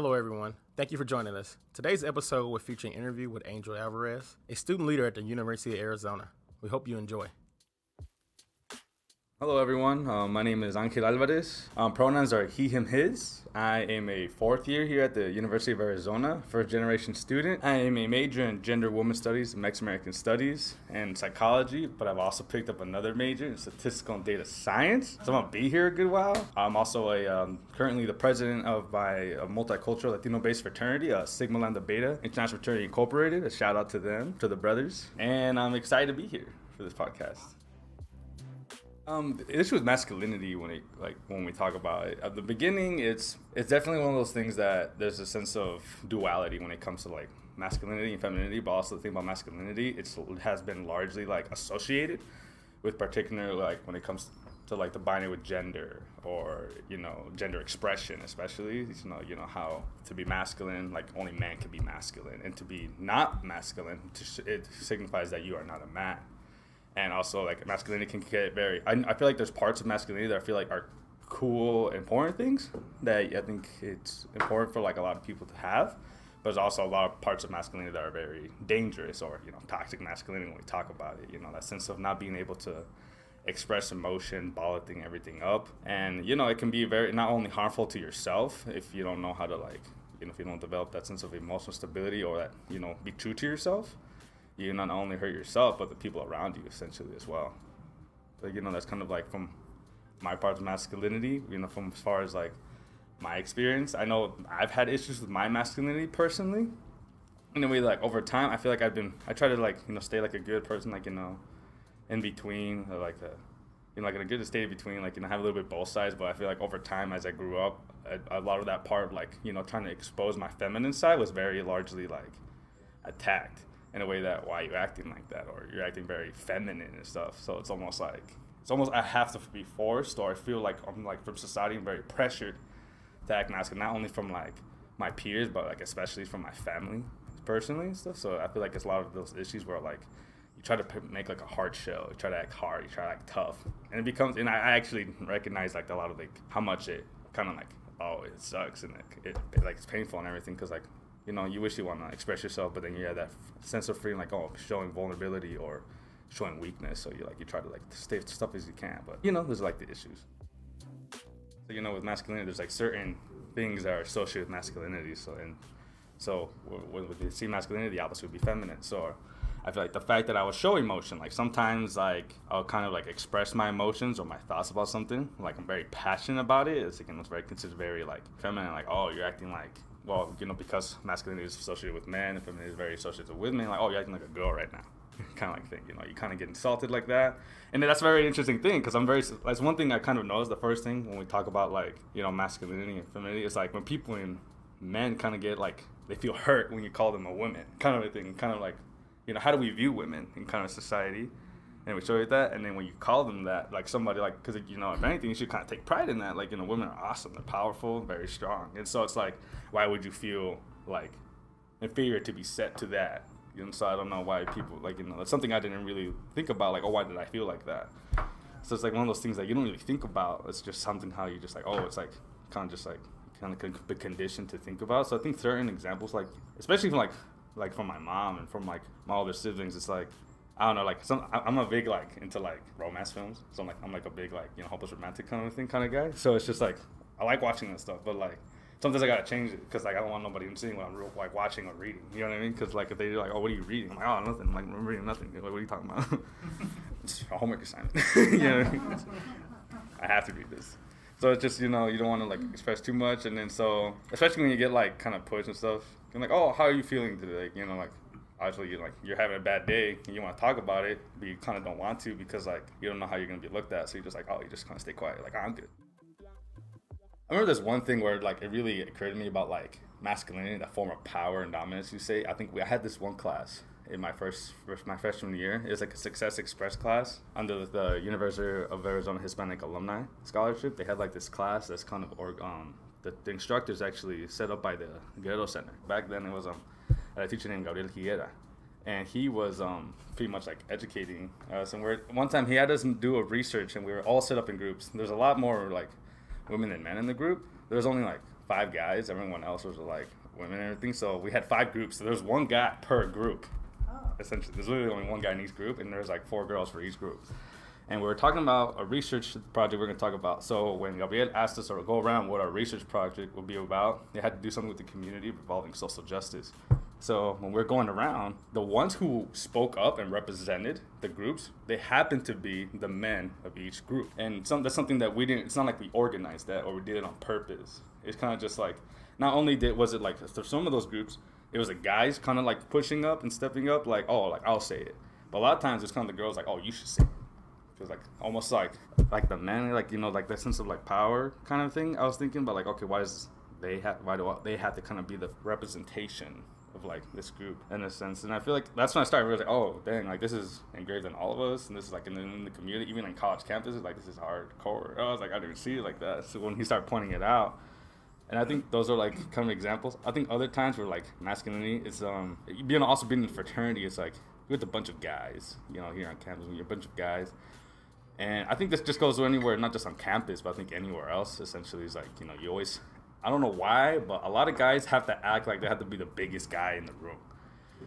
Hello, everyone. Thank you for joining us. Today's episode will feature an interview with Angel Alvarez, a student leader at the University of Arizona. We hope you enjoy. Hello, everyone. Uh, my name is Angel Alvarez. Um, pronouns are he, him, his. I am a fourth year here at the University of Arizona, first generation student. I am a major in gender, women studies, Mexican American studies, and psychology, but I've also picked up another major in statistical and data science. So I'm gonna be here a good while. I'm also a um, currently the president of my uh, multicultural Latino-based fraternity, uh, Sigma Lambda Beta International Fraternity Incorporated. A shout out to them, to the brothers, and I'm excited to be here for this podcast. Um, the issue with masculinity when it like when we talk about it at the beginning, it's it's definitely one of those things that there's a sense of duality when it comes to like masculinity and femininity. But also the thing about masculinity, it's it has been largely like associated with particular like when it comes to like the binary with gender or you know gender expression especially you know you know how to be masculine like only man can be masculine and to be not masculine it signifies that you are not a man and also like masculinity can get very. I, I feel like there's parts of masculinity that I feel like are cool, important things that I think it's important for like a lot of people to have. But there's also a lot of parts of masculinity that are very dangerous or you know toxic masculinity when we talk about it. You know that sense of not being able to express emotion, bottling everything up, and you know it can be very not only harmful to yourself if you don't know how to like you know if you don't develop that sense of emotional stability or that you know be true to yourself you not only hurt yourself but the people around you essentially as well. Like you know that's kind of like from my part of masculinity. You know, from as far as like my experience, I know I've had issues with my masculinity personally. In a way, like over time, I feel like I've been. I try to like you know stay like a good person, like you know, in between, or like a, you know, like in a good state in between, like you know, have a little bit both sides. But I feel like over time, as I grew up, a, a lot of that part, like you know, trying to expose my feminine side, was very largely like attacked in a way that why you acting like that or you're acting very feminine and stuff. So it's almost like it's almost i have to be forced or i feel like i'm like from society i'm very pressured to act masculine not only from like my peers but like especially from my family personally and stuff. So i feel like it's a lot of those issues where like you try to make like a hard shell you try to act hard you try to act tough and it becomes and i, I actually recognize like a lot of like how much it kind of like oh it sucks and like it, it like it's painful and everything because like you know, you wish you want to express yourself, but then you have that f- sense of freedom, like oh, showing vulnerability or showing weakness. So you like you try to like stay as tough as you can, but you know, there's like the issues. So you know, with masculinity, there's like certain things that are associated with masculinity. So and so when we see masculinity, the opposite would be feminine. So I feel like the fact that I would show emotion, like sometimes like I'll kind of like express my emotions or my thoughts about something, like I'm very passionate about it. It's like it's very considered very like feminine, like oh you're acting like well, you know, because masculinity is associated with men and femininity is very associated with women, like, oh, you're acting like a girl right now. kind of like thing, you know, you kind of get insulted like that. And that's a very interesting thing because I'm very, that's one thing I kind of noticed the first thing when we talk about like, you know, masculinity and femininity, it's like when people in men kind of get like, they feel hurt when you call them a woman, kind of a thing, kind of like, you know, how do we view women in kind of society? And we show you that. And then when you call them that, like somebody like, because you know, if anything, you should kind of take pride in that. Like, you know, women are awesome, they're powerful, very strong, and so it's like, why would you feel like inferior to be set to that? Know, so I don't know why people like you know that's something I didn't really think about. Like, oh, why did I feel like that? So it's like one of those things that you don't really think about. It's just something how you just like, oh, it's like kind of just like kind of the condition to think about. So I think certain examples, like especially from like like from my mom and from like my older siblings, it's like I don't know, like some I'm a big like into like romance films. So I'm like I'm like a big like you know hopeless romantic kind of thing kind of guy. So it's just like I like watching that stuff, but like sometimes I gotta change it because like I don't want nobody seeing what I'm real, like watching or reading. You know what I mean? Because like if they're like, oh, what are you reading? I'm like, oh, nothing. I'm like I'm reading nothing. Like, what are you talking about? it's a homework assignment. you know, I, mean? I have to read this. So it's just you know you don't want to like express too much, and then so especially when you get like kind of pushed and stuff, you're like, oh, how are you feeling today? You know, like obviously you're like you're having a bad day and you want to talk about it, but you kind of don't want to because like you don't know how you're gonna be looked at. So you're just like, oh, you just kind of stay quiet. Like I'm good. I remember there's one thing where like it really occurred to me about like masculinity, that form of power and dominance. You say, I think we, I had this one class in my first, first my freshman year. It was like a Success Express class under the University of Arizona Hispanic Alumni Scholarship. They had like this class that's kind of um, the, the instructors actually set up by the Guerrero Center. Back then it was um a teacher named Gabriel Higuera. And he was um, pretty much like educating us. And we're, one time he had us do a research, and we were all set up in groups. There's a lot more like women than men in the group. There was only like five guys. Everyone else was like women and everything. So we had five groups. So there's one guy per group. Oh. Essentially, there's literally only one guy in each group, and there's like four girls for each group. And we were talking about a research project we're going to talk about. So when Gabriel asked us to go around what our research project would be about, they had to do something with the community involving social justice. So when we're going around, the ones who spoke up and represented the groups, they happened to be the men of each group. And some, that's something that we didn't, it's not like we organized that or we did it on purpose. It's kind of just like, not only did, was it like, for some of those groups, it was the guys kind of like pushing up and stepping up, like, oh, like I'll say it. But a lot of times it's kind of the girls like, oh, you should say it. It was like almost like like the men, like you know, like that sense of like power kind of thing. I was thinking but like, okay, why does they have why do I, they have to kind of be the representation of like this group in a sense? And I feel like that's when I started realizing, oh, dang, like this is engraved in all of us, and this is like in the, in the community, even in college campuses, like this is hardcore. I was like, I didn't see it like that. So when he started pointing it out. And I think those are like kind of examples. I think other times where like masculinity is um being also being in fraternity, it's like with a bunch of guys, you know, here on campus, you're a bunch of guys. And I think this just goes anywhere, not just on campus, but I think anywhere else. Essentially, is like you know, you always, I don't know why, but a lot of guys have to act like they have to be the biggest guy in the room.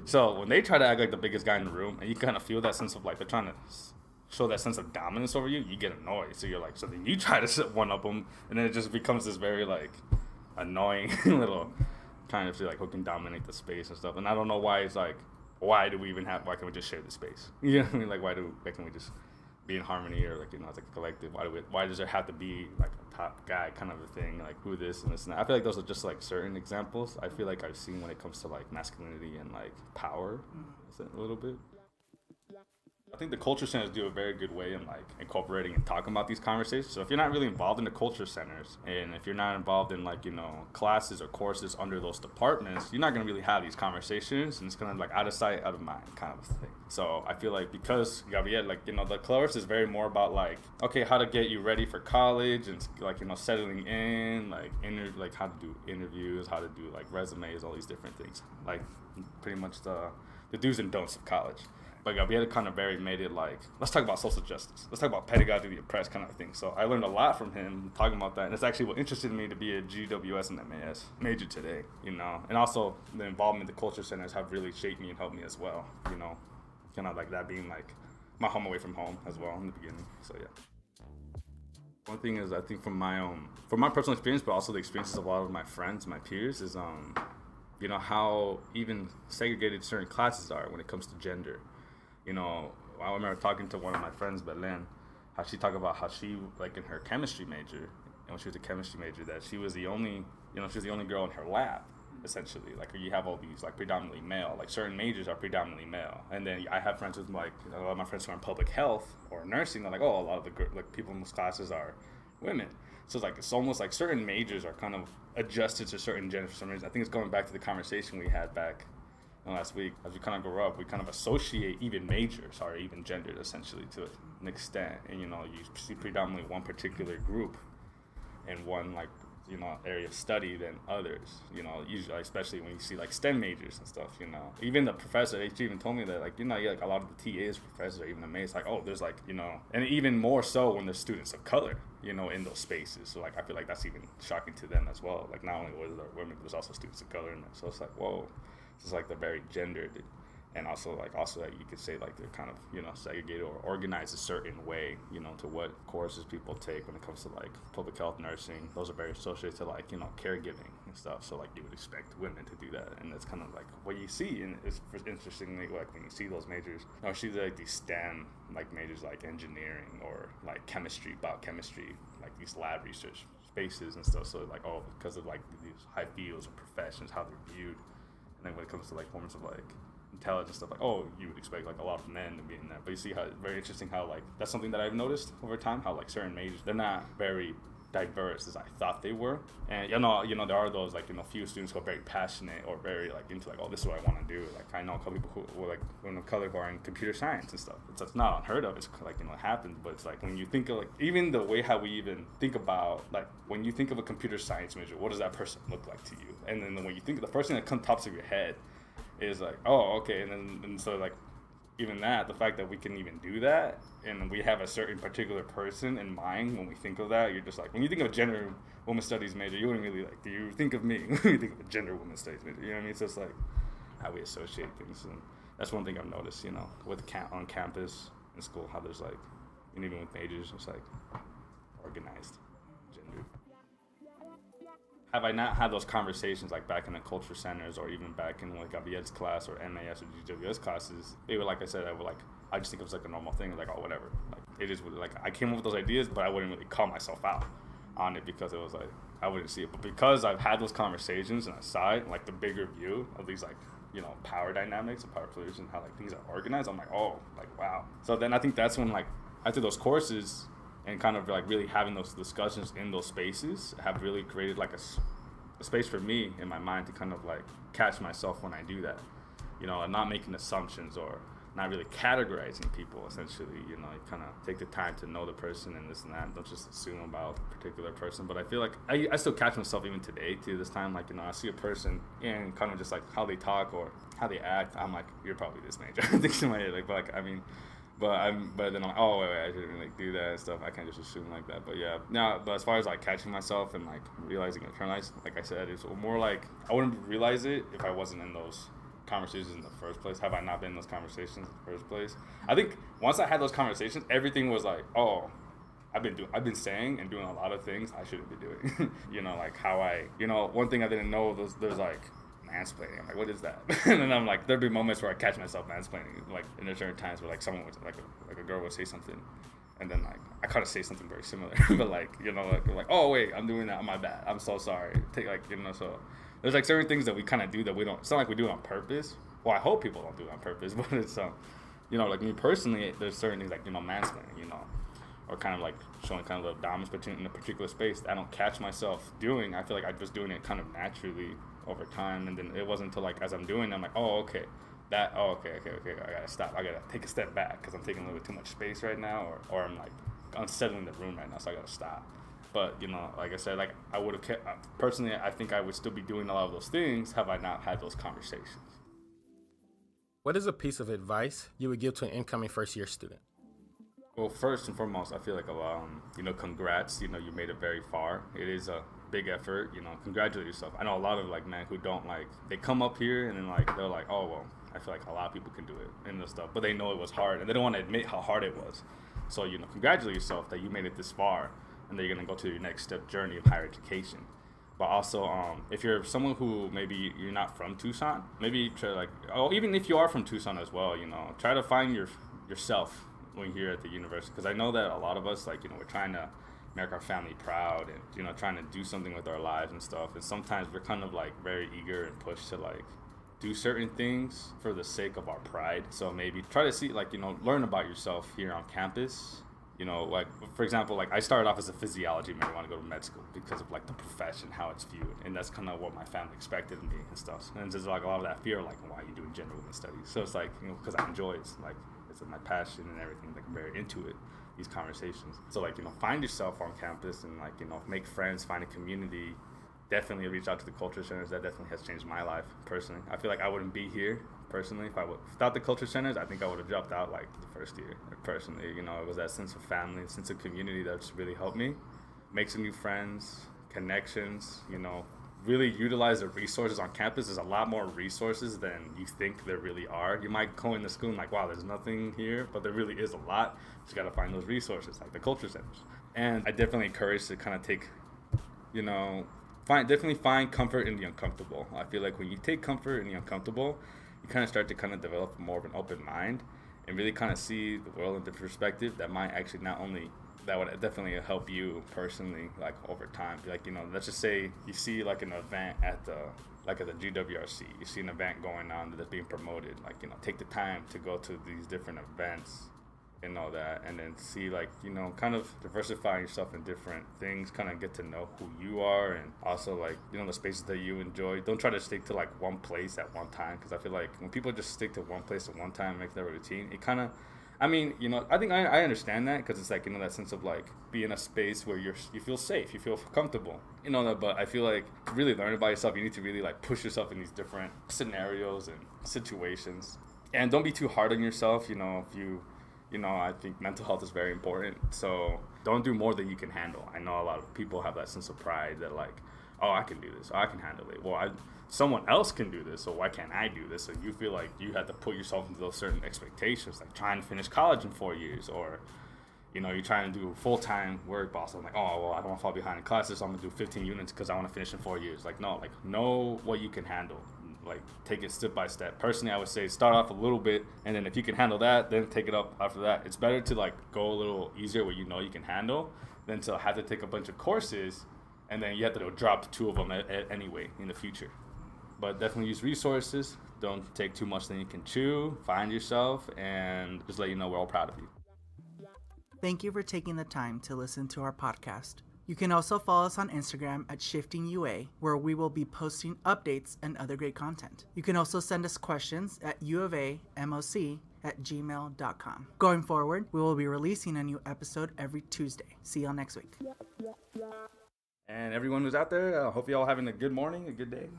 So when they try to act like the biggest guy in the room, and you kind of feel that sense of like they're trying to show that sense of dominance over you, you get annoyed. So you're like, so then you try to sit one up them, and then it just becomes this very like annoying little kind of feel like who can dominate the space and stuff. And I don't know why it's like, why do we even have? Why can't we just share the space? You know what I mean? Like why do why can't we just be in harmony or like you know as like a collective? Why do we, why does there have to be like top guy kind of a thing? Like who this and this and that? I feel like those are just like certain examples. I feel like I've seen when it comes to like masculinity and like power mm-hmm. a little bit. I think the culture centers do a very good way in like incorporating and talking about these conversations. So if you're not really involved in the culture centers, and if you're not involved in like you know classes or courses under those departments, you're not gonna really have these conversations, and it's of like out of sight, out of mind kind of thing. So I feel like because Gabriel, like you know, the course is very more about like okay, how to get you ready for college and like you know settling in, like inter- like how to do interviews, how to do like resumes, all these different things, like pretty much the the do's and don'ts of college. But Gabriel kind of very made it like, let's talk about social justice. Let's talk about pedagogy of the oppressed kind of thing. So I learned a lot from him talking about that. And it's actually what interested me to be a GWS and MAS major today, you know. And also the involvement in the culture centers have really shaped me and helped me as well, you know. Kind of like that being like my home away from home as well in the beginning. So yeah. One thing is I think from my own from my personal experience, but also the experiences of a lot of my friends, my peers, is um, you know, how even segregated certain classes are when it comes to gender you know, I remember talking to one of my friends, Belen, how she talked about how she, like in her chemistry major, and when she was a chemistry major, that she was the only, you know, she was the only girl in her lab, essentially. Like you have all these like predominantly male, like certain majors are predominantly male, and then I have friends with like you know, a lot of my friends who are in public health or nursing. They're like, oh, a lot of the like people in those classes are women. So it's like it's almost like certain majors are kind of adjusted to certain gender for some reason. I think it's going back to the conversation we had back last week, as we kind of grow up, we kind of associate even majors or even gendered essentially to an extent. And you know, you see predominantly one particular group in one like you know area of study than others. You know, usually especially when you see like STEM majors and stuff. You know, even the professor even told me that like you know yeah, like a lot of the TAs, professors are even amazed like oh there's like you know and even more so when there's students of color you know in those spaces. So like I feel like that's even shocking to them as well. Like not only was there women, but there's also students of color in there. So it's like whoa it's like they're very gendered and also like also that you could say like they're kind of you know segregated or organized a certain way you know to what courses people take when it comes to like public health nursing. Those are very associated to like you know caregiving and stuff so like you would expect women to do that and that's kind of like what you see and it's interestingly like when you see those majors or see like these STEM like majors like engineering or like chemistry biochemistry like these lab research spaces and stuff so like oh because of like these high fields or professions how they're viewed and when it comes to like forms of like intelligence stuff, like oh, you would expect like a lot of men to be in there. But you see how very interesting how like that's something that I've noticed over time. How like certain majors they're not very diverse as I thought they were. And you know, you know, there are those like you know few students who are very passionate or very like into like oh this is what I want to do. Like I know a couple people who, were like when of color who are in computer science and stuff. It's, it's not unheard of. It's like you know it happens, but it's like when you think of like even the way how we even think about like when you think of a computer science major, what does that person look like to you? And then when you think the first thing that comes tops of your head is like oh okay, and then and so like even that, the fact that we can even do that, and we have a certain particular person in mind when we think of that, you're just like, when you think of a gender woman studies major, you wouldn't really like, do you think of me when you think of a gender woman studies major? You know what I mean? So it's like how we associate things, and that's one thing I've noticed, you know, with camp on campus in school, how there's like, and even with majors, it's like organized have I not had those conversations like back in the culture centers or even back in like Gabriel's class or MAS or GWS classes, it would like I said, I would like I just think it was like a normal thing, like oh whatever. Like it is like I came up with those ideas, but I wouldn't really call myself out on it because it was like I wouldn't see it. But because I've had those conversations and aside, like the bigger view of these like you know power dynamics and power players and how like things are organized, I'm like oh like wow. So then I think that's when like after those courses and kind of like really having those discussions in those spaces have really created like a, a, space for me in my mind to kind of like catch myself when I do that, you know, and not making assumptions or not really categorizing people. Essentially, you know, you kind of take the time to know the person and this and that. Don't just assume about a particular person. But I feel like I, I still catch myself even today to this time. Like you know, I see a person and kind of just like how they talk or how they act. I'm like, you're probably this major. I think in my head, like, but like I mean but I'm, but then I'm like, oh wait, wait, I shouldn't like do that and stuff. I can't just assume like that. But yeah, now, but as far as like catching myself and like realizing internalized, like I said, it's more like I wouldn't realize it if I wasn't in those conversations in the first place. Have I not been in those conversations in the first place? I think once I had those conversations, everything was like, oh, I've been doing, I've been saying and doing a lot of things I shouldn't be doing. you know, like how I, you know, one thing I didn't know was there's like mansplaining. I'm like, what is that? and then I'm like, there'd be moments where I catch myself mansplaining, like in a certain times where like someone would like a, like a girl would say something, and then like I kind of say something very similar, but like you know like like oh wait I'm doing that, my bad, I'm so sorry. Take like you know so there's like certain things that we kind of do that we don't. It's not like we do it on purpose. Well, I hope people don't do it on purpose, but it's um, you know like me personally, there's certain things like you know mansplaining, you know or kind of like showing kind of the dominance in a particular space that I don't catch myself doing. I feel like I'm just doing it kind of naturally over time, and then it wasn't until like as I'm doing, it, I'm like, oh okay, that oh okay okay okay, I gotta stop. I gotta take a step back because I'm taking a little bit too much space right now, or or I'm like unsettling the room right now, so I gotta stop. But you know, like I said, like I would have kept personally. I think I would still be doing a lot of those things have I not had those conversations. What is a piece of advice you would give to an incoming first year student? Well, first and foremost, I feel like um, you know, congrats. You know, you made it very far. It is a big effort. You know, congratulate yourself. I know a lot of like men who don't like they come up here and then like they're like, oh well, I feel like a lot of people can do it and this stuff, but they know it was hard and they don't want to admit how hard it was. So you know, congratulate yourself that you made it this far and that you're gonna go to your next step journey of higher education. But also, um, if you're someone who maybe you're not from Tucson, maybe try like, oh, even if you are from Tucson as well, you know, try to find your yourself you're here at the university because I know that a lot of us like you know we're trying to make our family proud and you know trying to do something with our lives and stuff and sometimes we're kind of like very eager and pushed to like do certain things for the sake of our pride. So maybe try to see like you know learn about yourself here on campus. You know like for example like i started off as a physiology major want to go to med school because of like the profession how it's viewed and that's kind of what my family expected of me and stuff. And there's like a lot of that fear like why are you doing gender women studies? So it's like you know because i enjoy it it's like it's my passion and everything like i'm very into it these conversations. So like you know, find yourself on campus and like you know, make friends, find a community. Definitely reach out to the culture centers. That definitely has changed my life personally. I feel like I wouldn't be here personally if I would without the culture centers. I think I would have dropped out like the first year. Personally, you know, it was that sense of family, sense of community that's really helped me make some new friends, connections. You know, really utilize the resources on campus. There's a lot more resources than you think there really are. You might go into school and like, wow, there's nothing here, but there really is a lot. You just got to find those resources, like the culture centers. And I definitely encourage to kind of take, you know, find definitely find comfort in the uncomfortable. I feel like when you take comfort in the uncomfortable, you kind of start to kind of develop more of an open mind and really kind of see the world in different perspective that might actually not only that would definitely help you personally, like over time. Like you know, let's just say you see like an event at the like at the GWRC, you see an event going on that's being promoted. Like you know, take the time to go to these different events and all that, and then see like you know, kind of diversify yourself in different things. Kind of get to know who you are, and also like you know the spaces that you enjoy. Don't try to stick to like one place at one time, because I feel like when people just stick to one place at one time, make their routine, it kind of I mean, you know, I think I, I understand that because it's like you know that sense of like be in a space where you're you feel safe, you feel comfortable, you know that. But I feel like to really learn about yourself, you need to really like push yourself in these different scenarios and situations. and don't be too hard on yourself. You know, if you, you know, I think mental health is very important. So don't do more than you can handle. I know a lot of people have that sense of pride that like, oh, I can do this, oh, I can handle it. Well, I, someone else can do this, so why can't I do this? And you feel like you have to put yourself into those certain expectations, like trying to finish college in four years, or you know, you're trying to do full time work, boss. I'm like, oh, well, I don't want to fall behind in classes, so I'm gonna do 15 units because I want to finish in four years. Like, no, like, know what you can handle. Like, take it step by step. Personally, I would say start off a little bit, and then if you can handle that, then take it up after that. It's better to like go a little easier where you know you can handle than to have to take a bunch of courses, and then you have to drop two of them anyway in the future. But definitely use resources. Don't take too much than you can chew. Find yourself, and just let you know we're all proud of you. Thank you for taking the time to listen to our podcast. You can also follow us on Instagram at Shifting UA, where we will be posting updates and other great content. You can also send us questions at uovamoc at gmail.com. Going forward, we will be releasing a new episode every Tuesday. See y'all next week. And everyone who's out there, I hope you all having a good morning, a good day.